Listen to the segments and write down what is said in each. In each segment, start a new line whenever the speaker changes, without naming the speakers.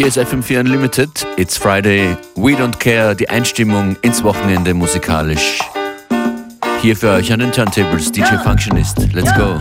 Hier ist FM4 Unlimited. It's Friday. We don't care. Die Einstimmung ins Wochenende musikalisch. Hier für euch an den Turntables DJ Functionist. Let's go.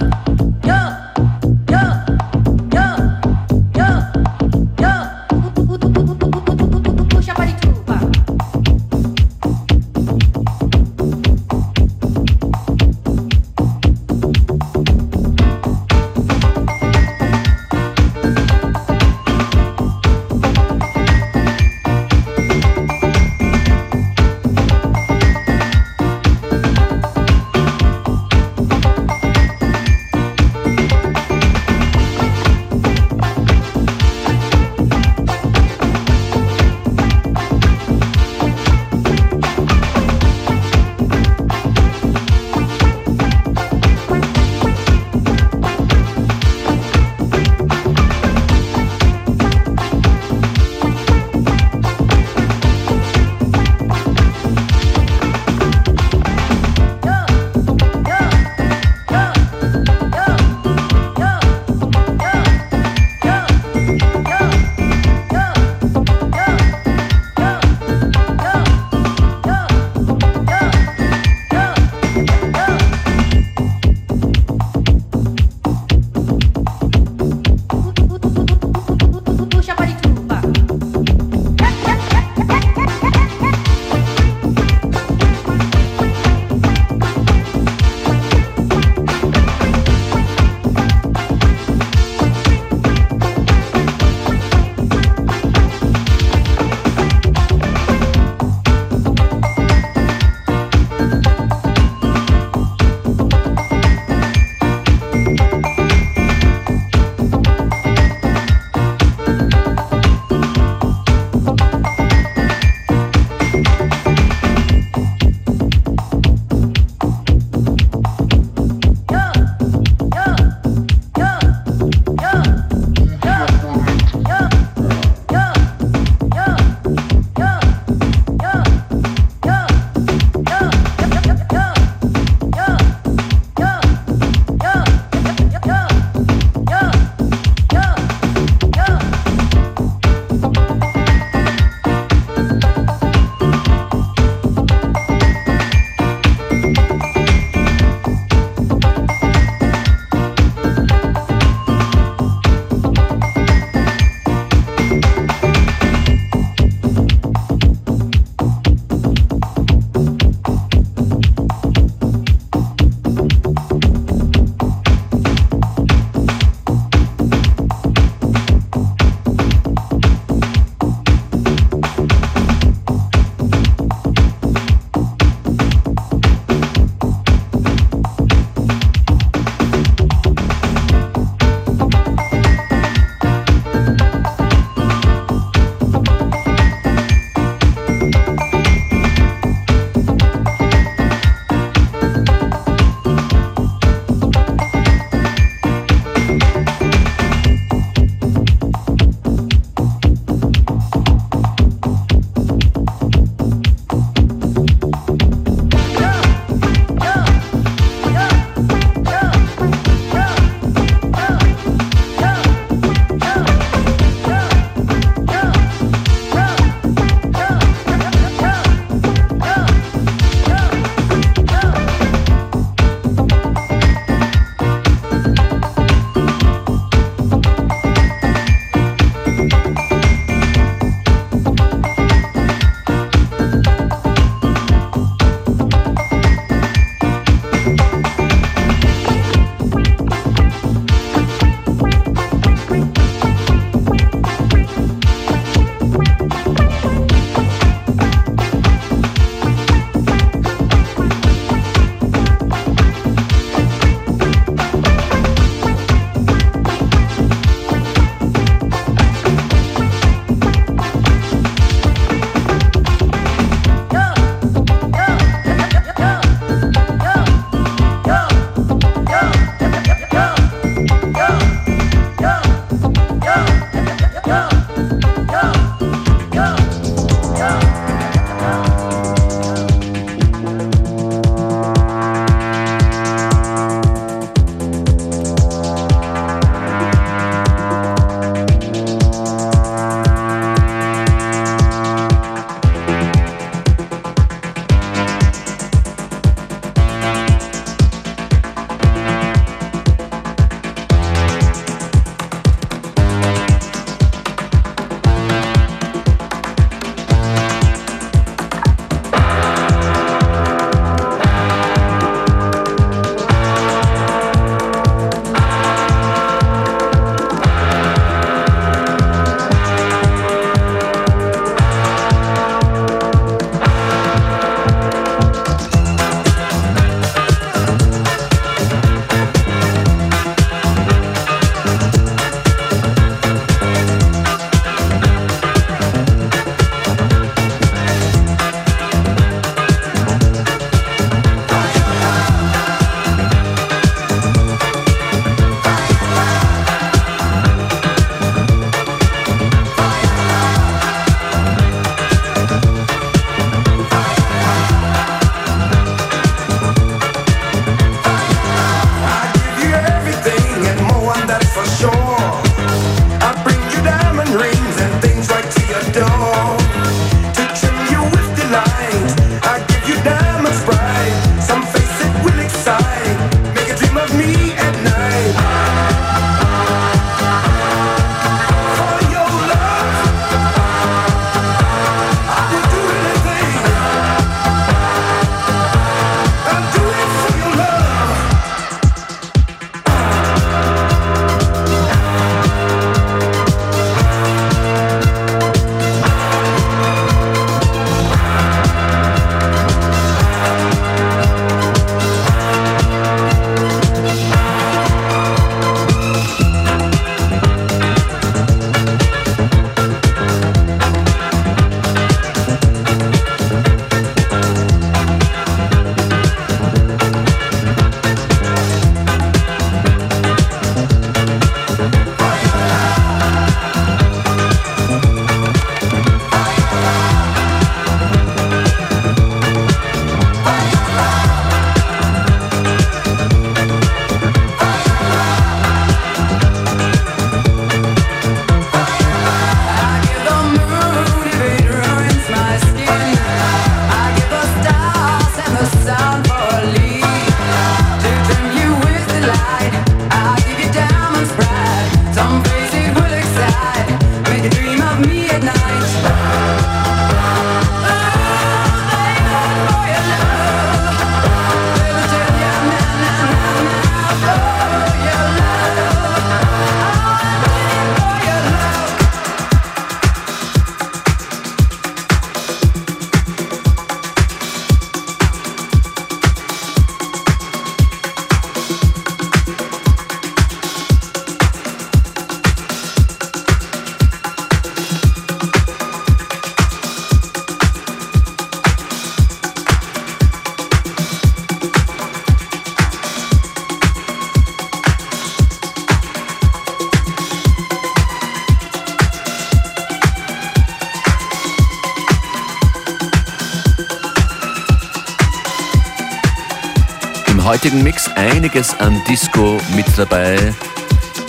Einiges an Disco mit dabei,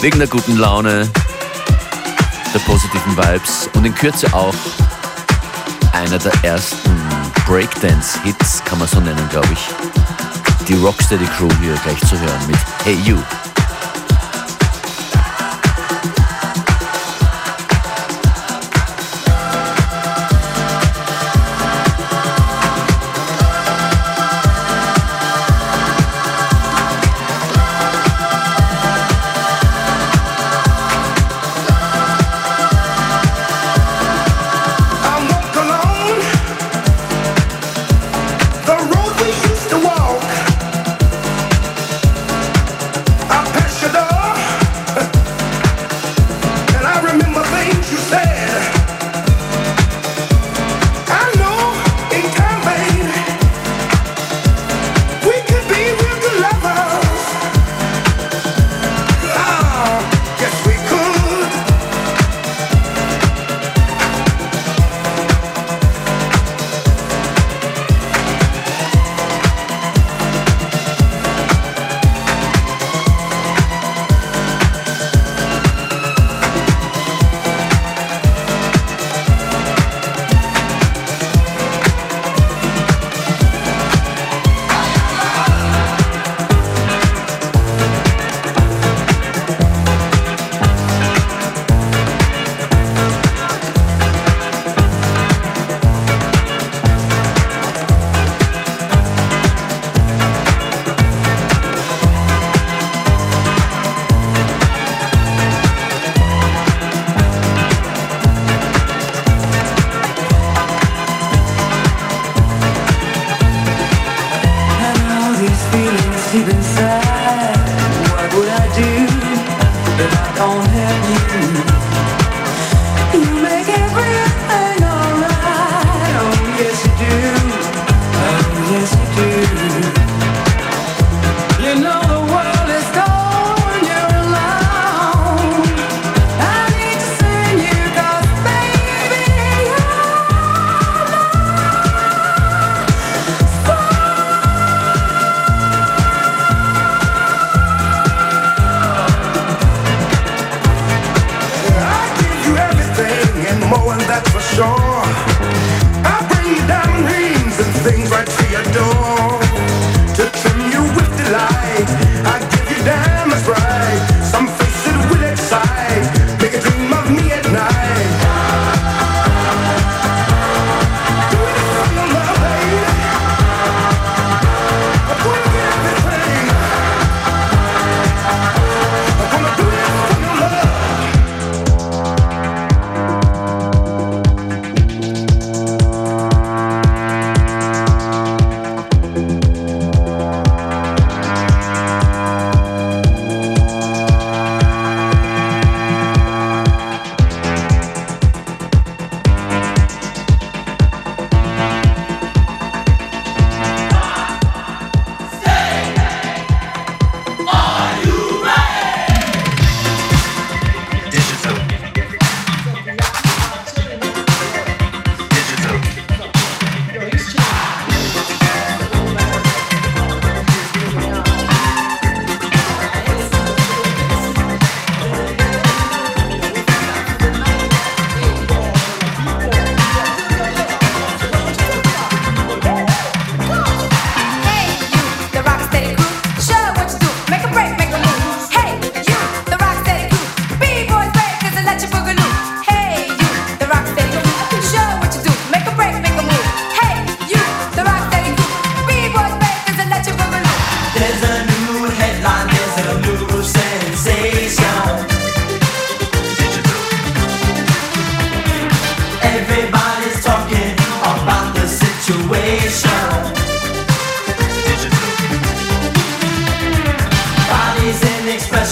wegen der guten Laune, der positiven Vibes und in Kürze auch einer der ersten Breakdance-Hits, kann man so nennen, glaube ich. Die Rocksteady Crew hier gleich zu hören mit Hey You.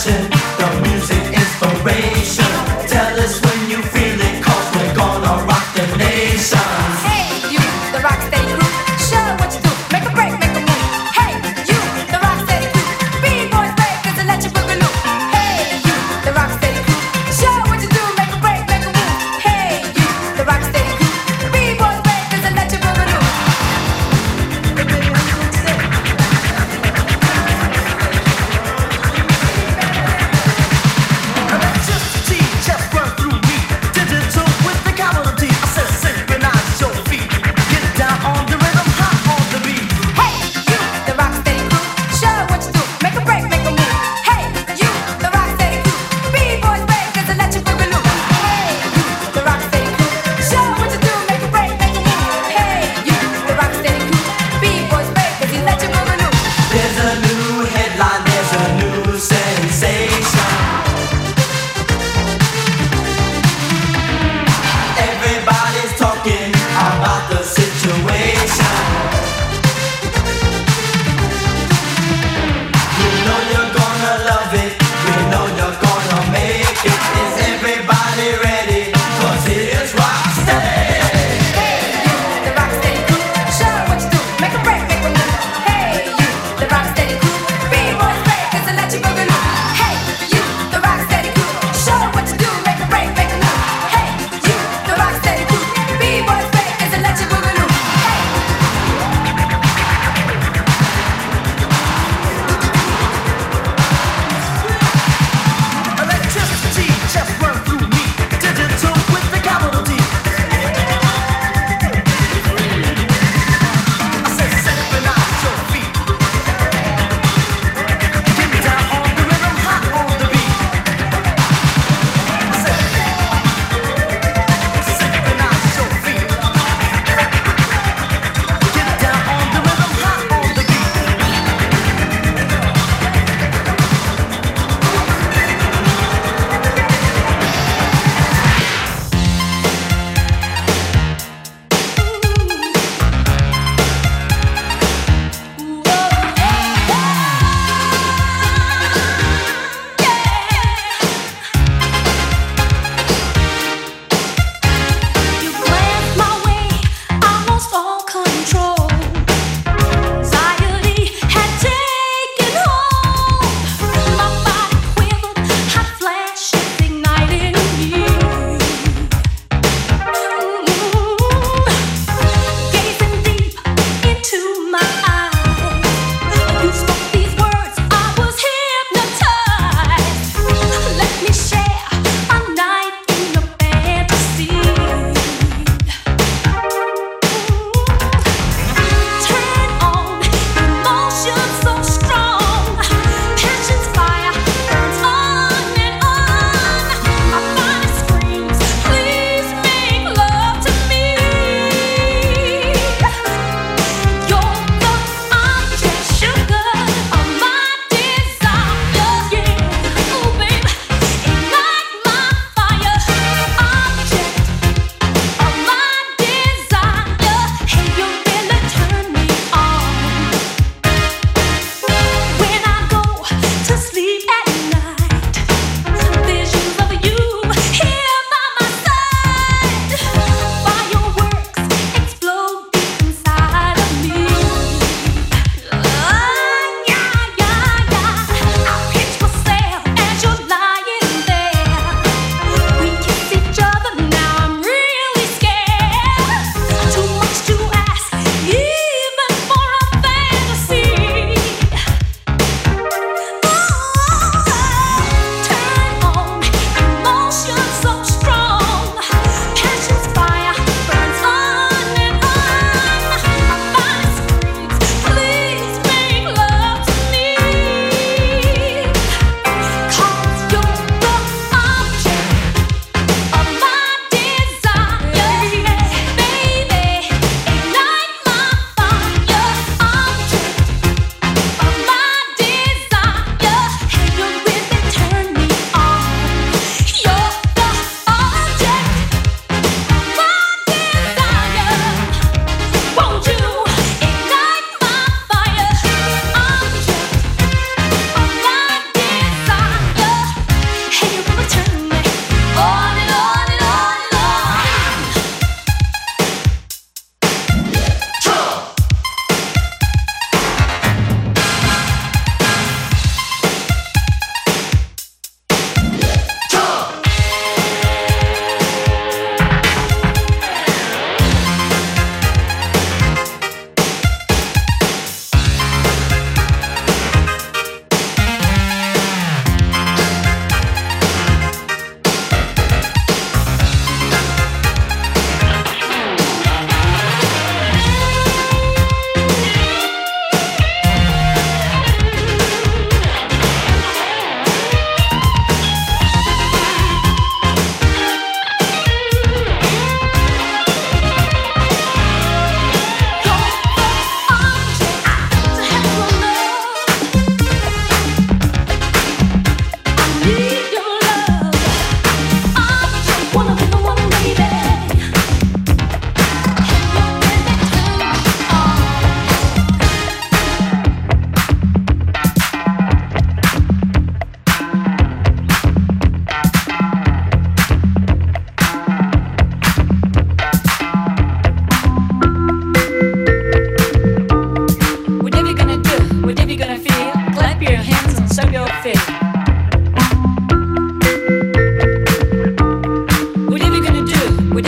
to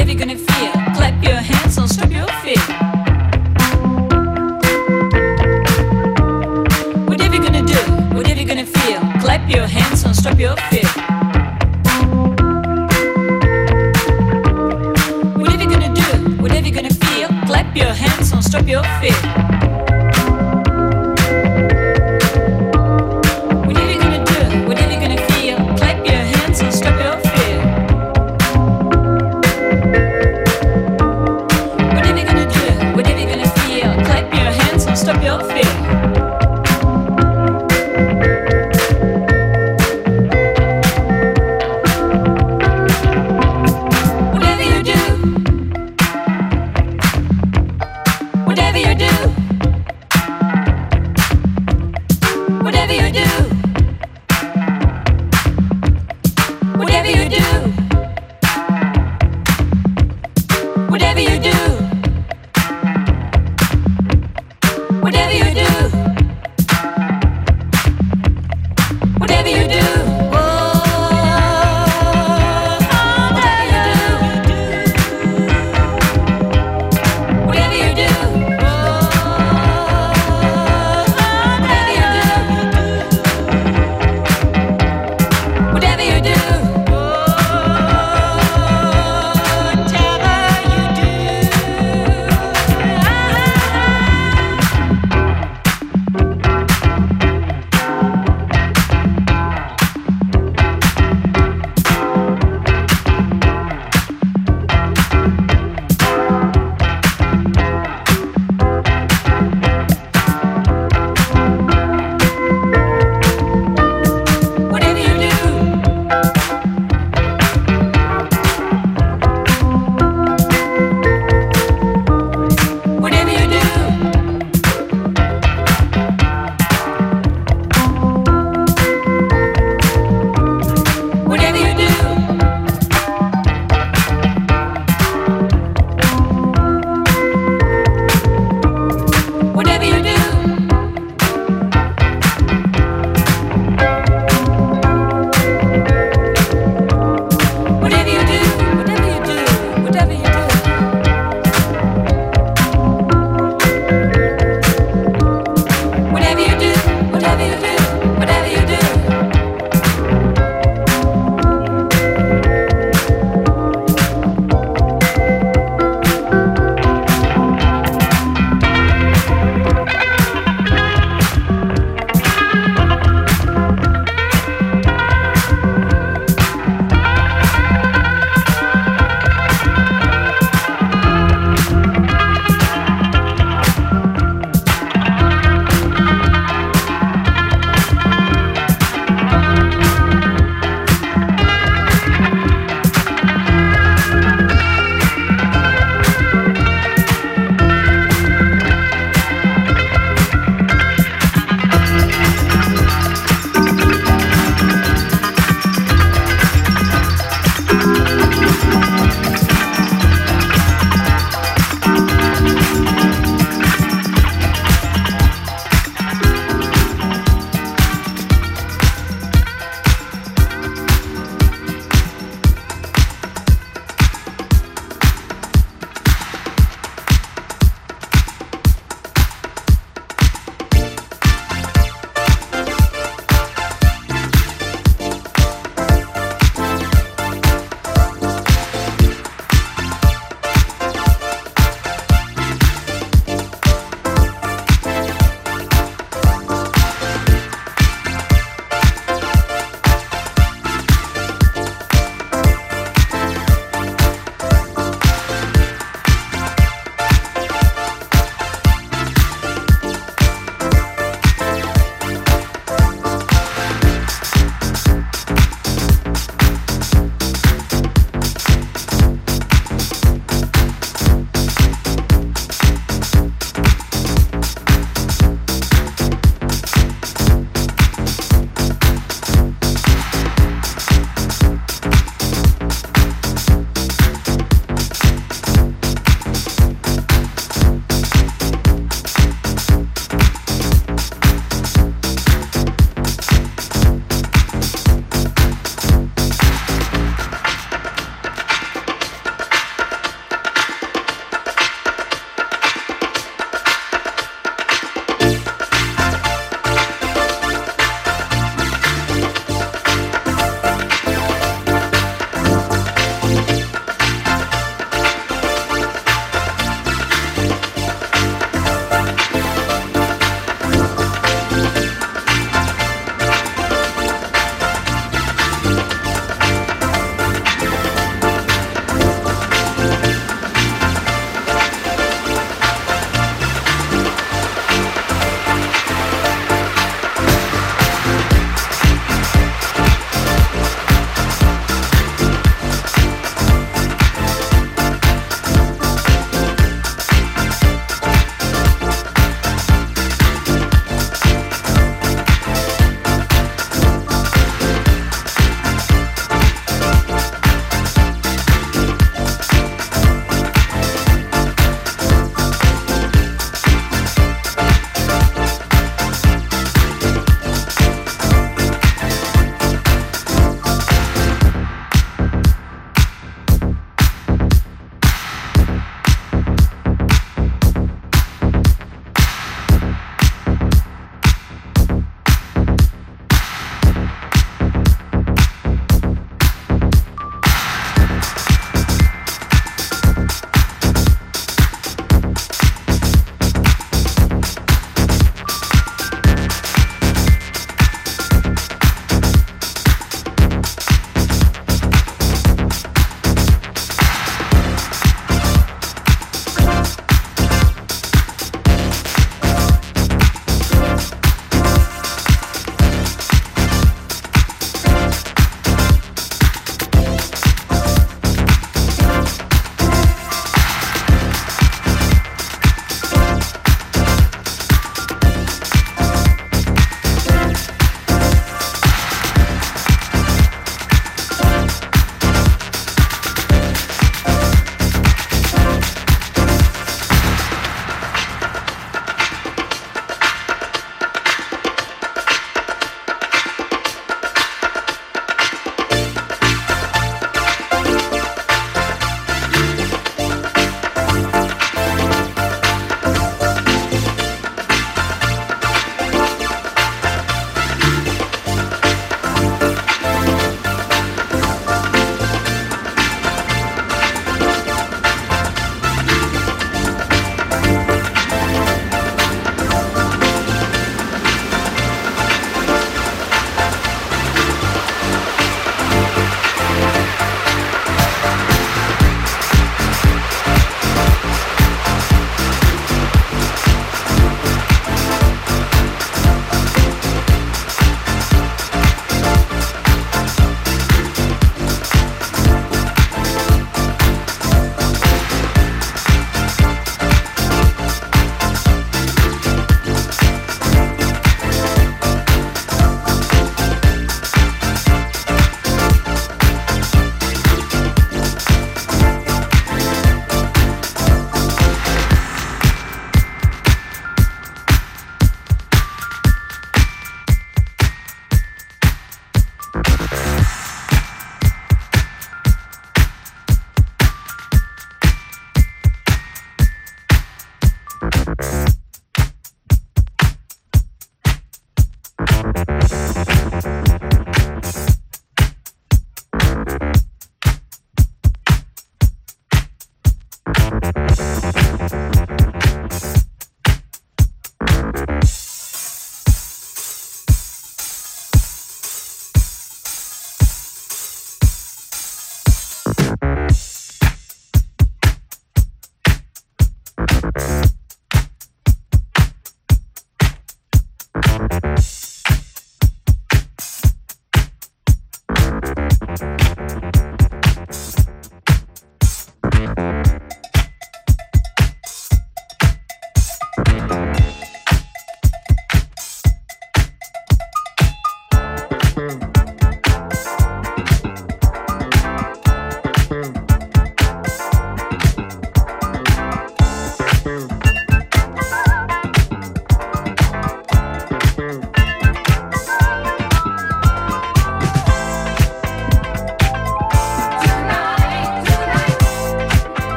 never gonna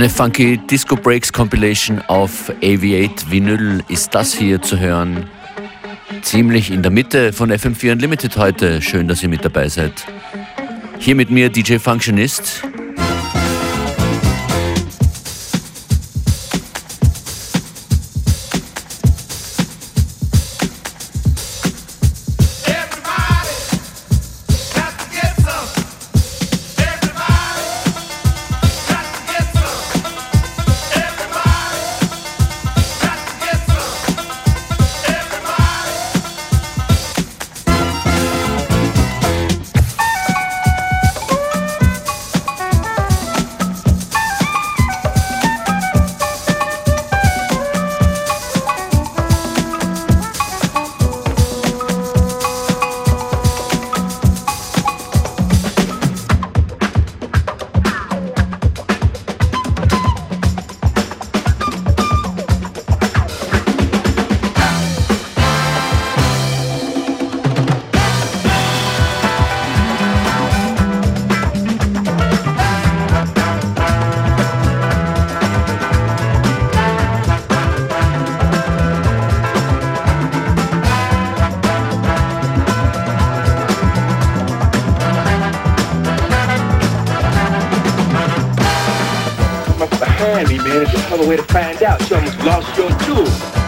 Eine funky Disco Breaks Compilation auf AV8 Vinyl ist das hier zu hören. Ziemlich in der Mitte von FM4 Unlimited heute. Schön, dass ihr mit dabei seid. Hier mit mir DJ Functionist.
man. There's no way to find out. You almost lost your tool.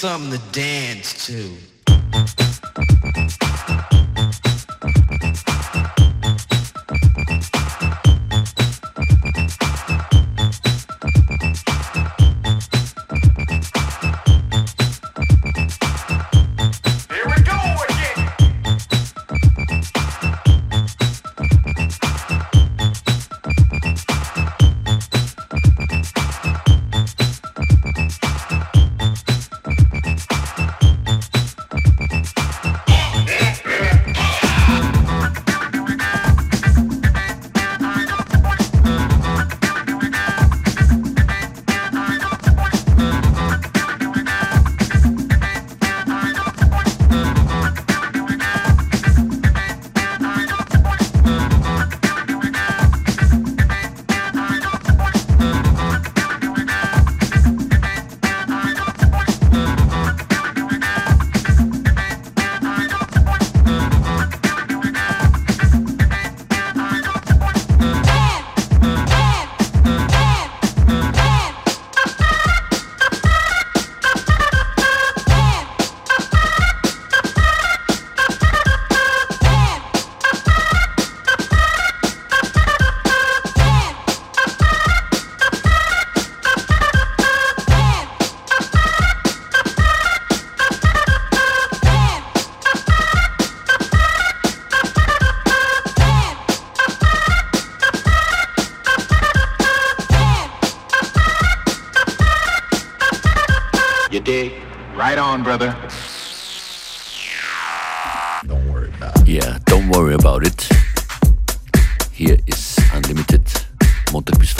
Something to dance to.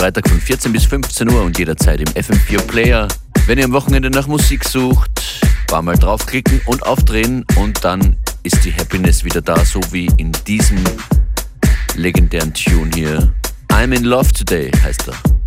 Freitag von 14 bis 15 Uhr und jederzeit im FM4 Player. Wenn ihr am Wochenende nach Musik sucht, war mal draufklicken und aufdrehen und dann ist die Happiness wieder da, so wie in diesem legendären Tune hier. I'm in Love Today heißt er.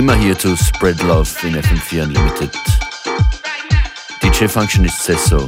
Immer hier zu Spread Love in FM4 Unlimited. DJ Functionist says so.